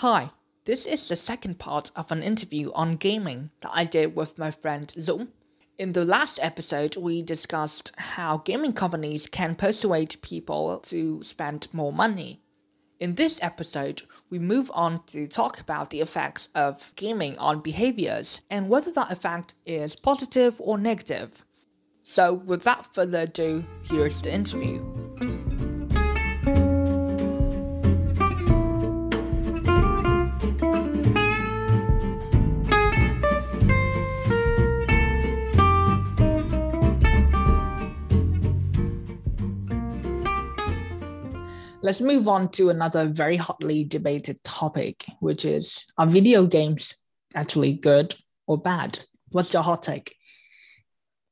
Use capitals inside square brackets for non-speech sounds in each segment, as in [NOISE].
Hi, this is the second part of an interview on gaming that I did with my friend Dzung. In the last episode, we discussed how gaming companies can persuade people to spend more money. In this episode, we move on to talk about the effects of gaming on behaviors and whether that effect is positive or negative. So, without further ado, here's the interview. Let's move on to another very hotly debated topic, which is are video games actually good or bad? What's your hot take?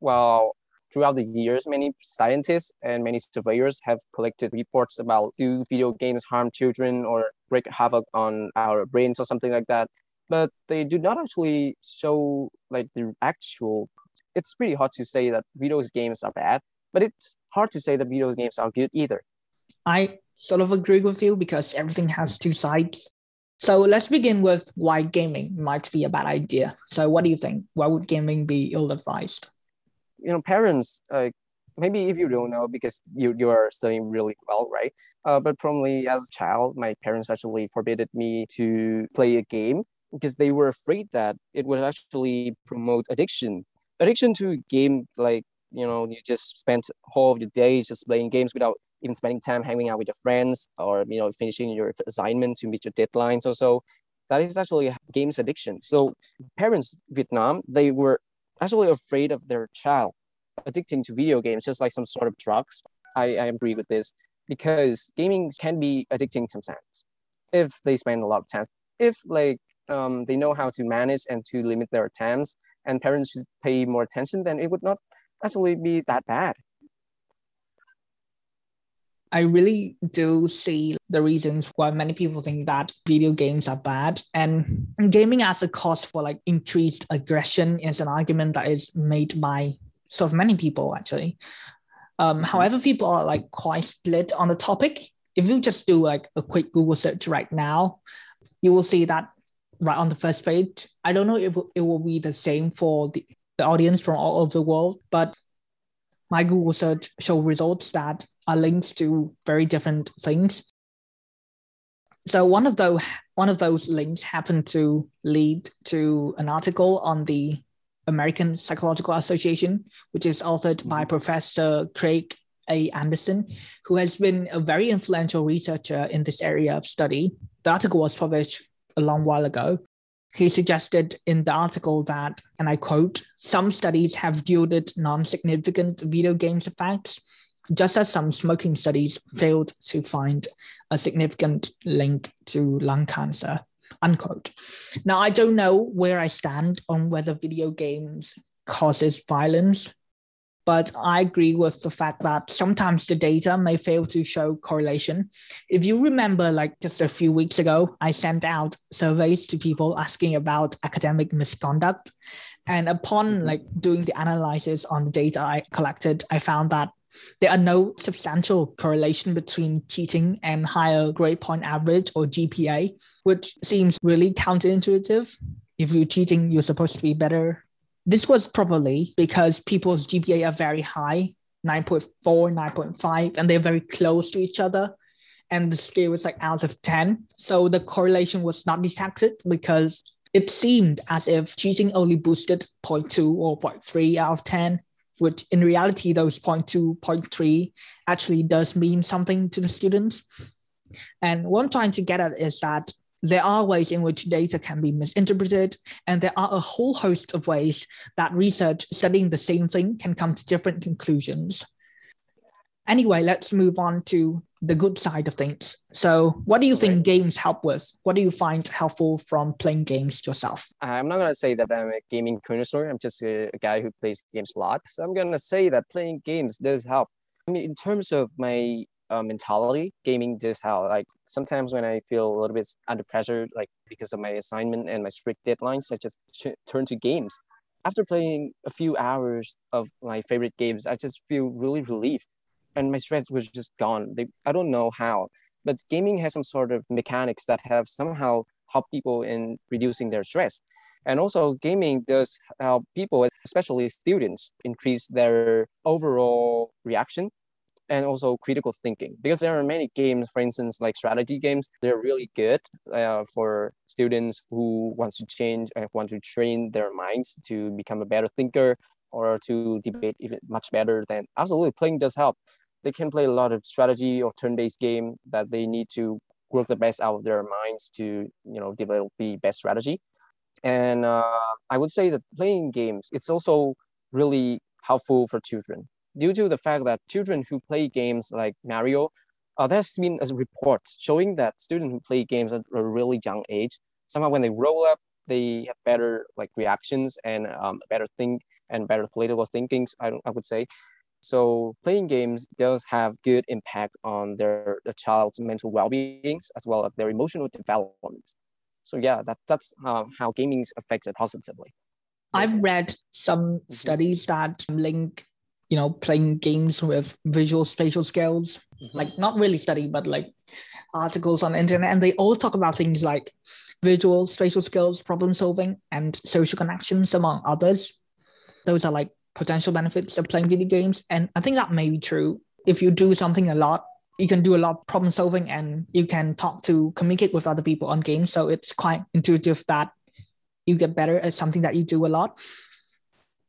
Well, throughout the years, many scientists and many surveyors have collected reports about do video games harm children or wreak havoc on our brains or something like that. But they do not actually show like the actual. It's pretty hard to say that video games are bad, but it's hard to say that video games are good either. I sort of agree with you because everything has two sides. So let's begin with why gaming might be a bad idea. So what do you think? Why would gaming be ill advised? You know, parents, uh, maybe if you don't know because you, you are studying really well, right? Uh, but probably as a child, my parents actually forbidden me to play a game because they were afraid that it would actually promote addiction. Addiction to game, like, you know, you just spend all of your days just playing games without even spending time hanging out with your friends or you know finishing your assignment to meet your deadlines or so that is actually a games addiction. So parents vietnam they were actually afraid of their child addicting to video games just like some sort of drugs. I, I agree with this because gaming can be addicting sometimes if they spend a lot of time. If like um, they know how to manage and to limit their attempts and parents should pay more attention then it would not actually be that bad I really do see the reasons why many people think that video games are bad. And gaming as a cause for like increased aggression is an argument that is made by sort of many people actually. Um, however, people are like quite split on the topic. If you just do like a quick Google search right now, you will see that right on the first page. I don't know if it will be the same for the, the audience from all over the world, but my Google search show results that are linked to very different things. So one of those one of those links happened to lead to an article on the American Psychological Association, which is authored by mm-hmm. Professor Craig A. Anderson, who has been a very influential researcher in this area of study. The article was published a long while ago. He suggested in the article that, and I quote, some studies have yielded non significant video games effects just as some smoking studies failed to find a significant link to lung cancer. Unquote. Now I don't know where I stand on whether video games causes violence, but I agree with the fact that sometimes the data may fail to show correlation. If you remember, like just a few weeks ago, I sent out surveys to people asking about academic misconduct. And upon mm-hmm. like doing the analysis on the data I collected, I found that there are no substantial correlation between cheating and higher grade point average or GPA, which seems really counterintuitive. If you're cheating, you're supposed to be better. This was probably because people's GPA are very high 9.4, 9.5, and they're very close to each other. And the scale was like out of 10. So the correlation was not detected because it seemed as if cheating only boosted 0.2 or 0.3 out of 10 which in reality, those 0.2, 0.3 actually does mean something to the students. And what I'm trying to get at is that there are ways in which data can be misinterpreted, and there are a whole host of ways that research studying the same thing can come to different conclusions. Anyway, let's move on to the good side of things. So, what do you think games help with? What do you find helpful from playing games yourself? I'm not gonna say that I'm a gaming connoisseur. I'm just a, a guy who plays games a lot. So I'm gonna say that playing games does help. I mean, in terms of my uh, mentality, gaming does help. Like sometimes when I feel a little bit under pressure, like because of my assignment and my strict deadlines, I just turn to games. After playing a few hours of my favorite games, I just feel really relieved and my stress was just gone. They, I don't know how, but gaming has some sort of mechanics that have somehow help people in reducing their stress. And also gaming does help people, especially students, increase their overall reaction and also critical thinking because there are many games for instance like strategy games they're really good uh, for students who want to change and want to train their minds to become a better thinker or to debate even much better than absolutely playing does help. They can play a lot of strategy or turn-based game that they need to work the best out of their minds to you know develop the best strategy. And uh, i would say that playing games it's also really helpful for children due to the fact that children who play games like Mario, uh, there's been a report showing that students who play games at a really young age, somehow when they grow up, they have better like reactions and um, better think and better political thinkings. I, I would say. So playing games does have good impact on their the child's mental well-being as well as their emotional development. So yeah, that, that's uh, how gaming affects it positively. I've read some mm-hmm. studies that link you know playing games with visual spatial skills mm-hmm. like not really study but like articles on the internet. And they all talk about things like visual spatial skills problem solving and social connections among others. Those are like potential benefits of playing video games. And i think that may be true. If you do something a lot you can do a lot of problem solving and you can talk to communicate with other people on games. So it's quite intuitive that you get better at something that you do a lot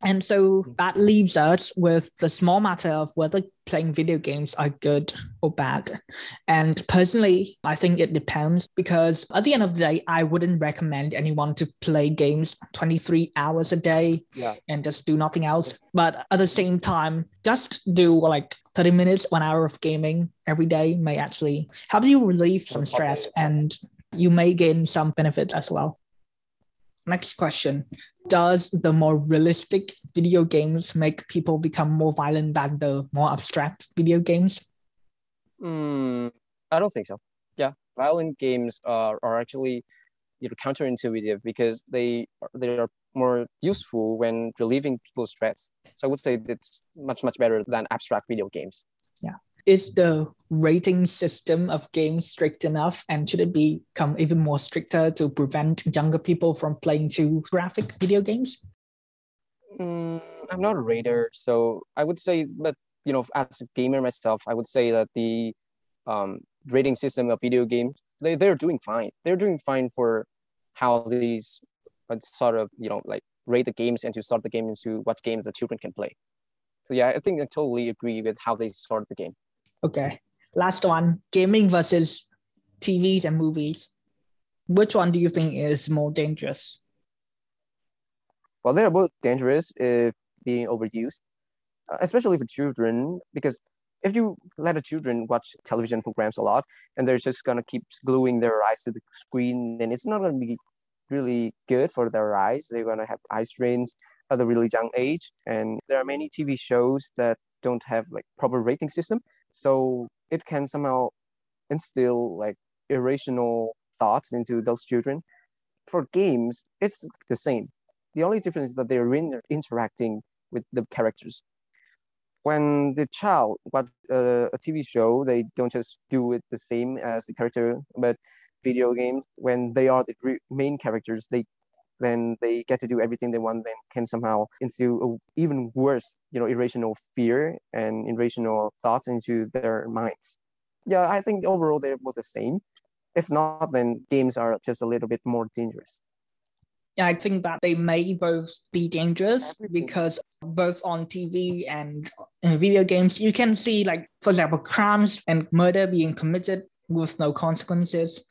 and so mm. that leaves us with the small matter of whether playing video games are good or bad. And personally, I think it depends because at the end of the day, I wouldn't recommend anyone to play games 23 hours a day yeah. and just do nothing else. But at the same time, just do like 30 minutes, one hour of gaming every day may actually help you relieve some stress and you may gain some benefits as well. Next question does the more realistic video games make people become more violent than the more abstract video games? Mm, I don't think so. Yeah, violent games are, are actually you know counterintuitive because they they are more useful when relieving people's stress. So I would say it's much much better than abstract video games. Yeah is the rating system of games strict enough and should it become even more stricter to prevent younger people from playing too graphic video games? Mm, i'm not a rater so i would say but you know as a gamer myself i would say that the um, rating system of video games they, they're doing fine. They're doing fine for how these uh, sort of you know like rate the games and to sort the game into what games the children can play. So yeah i think i totally agree with how they sort the game Okay. Last one gaming versus TVs and movies. Which one do you think is more dangerous? Well, they're both dangerous if being overused, uh, especially for children, because if you let the children watch television programs a lot and they're just gonna keep gluing their eyes to the screen, then it's not gonna be really good for their eyes. They're gonna have eye strains at a really young age. And there are many TV shows that don't have like proper rating system so it can somehow instill like irrational thoughts into those children. For games it's the same. The only difference is that they're in, interacting with the characters. When the child watch uh, a tv show they don't just do it the same as the character but video games when they are the main characters they then they get to do everything they want, then can somehow instill even worse, you know, irrational fear and irrational thoughts into their minds. Yeah, I think overall they're both the same. If not, then games are just a little bit more dangerous. Yeah, I think that they may both be dangerous because both on TV and in video games, you can see, like, for example, crimes and murder being committed with no consequences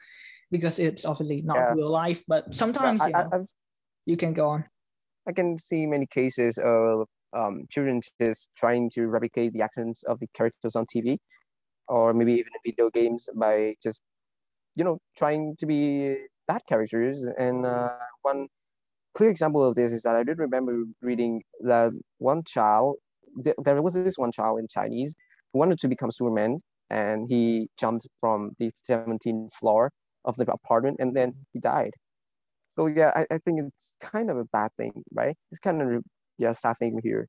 because it's obviously not yeah. real life. But sometimes yeah, I, you, know, you can go on. I can see many cases of um, children just trying to replicate the actions of the characters on TV, or maybe even in video games by just, you know, trying to be that characters. And uh, one clear example of this is that I did remember reading that one child, there was this one child in Chinese who wanted to become Superman, and he jumped from the 17th floor of the apartment and then he died. So yeah, I, I think it's kind of a bad thing, right? It's kind of yeah, sad thing here.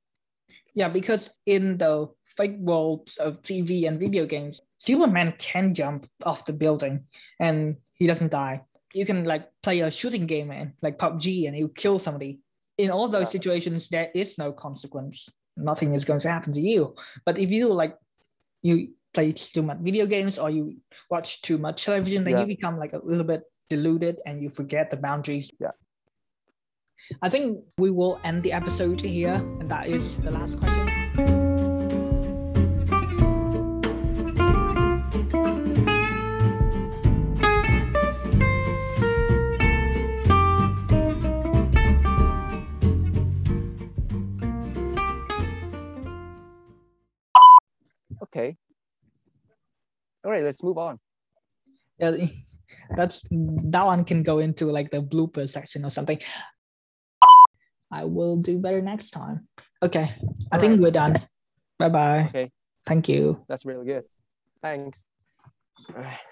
Yeah, because in the fake world of TV and video games, Superman can jump off the building and he doesn't die. you can like play a shooting game and like PUBG and you kill somebody. In all those Yeah. situations, there is no consequence. Nothing is going to happen to you. But if you like you play too much video games or you watch too much television, then Yeah. you become like a little bit deluded and you forget the boundaries. Yeah. I think we will end the episode here, and that is the last question. Okay. All right, let's move on. Yeah, [LAUGHS] that's that one can go into like the blooper section or something. I will do better next time. Okay, I think Alright. we're done. Bye bye. Okay. Thank you. That's really good. Thanks. [SIGHS]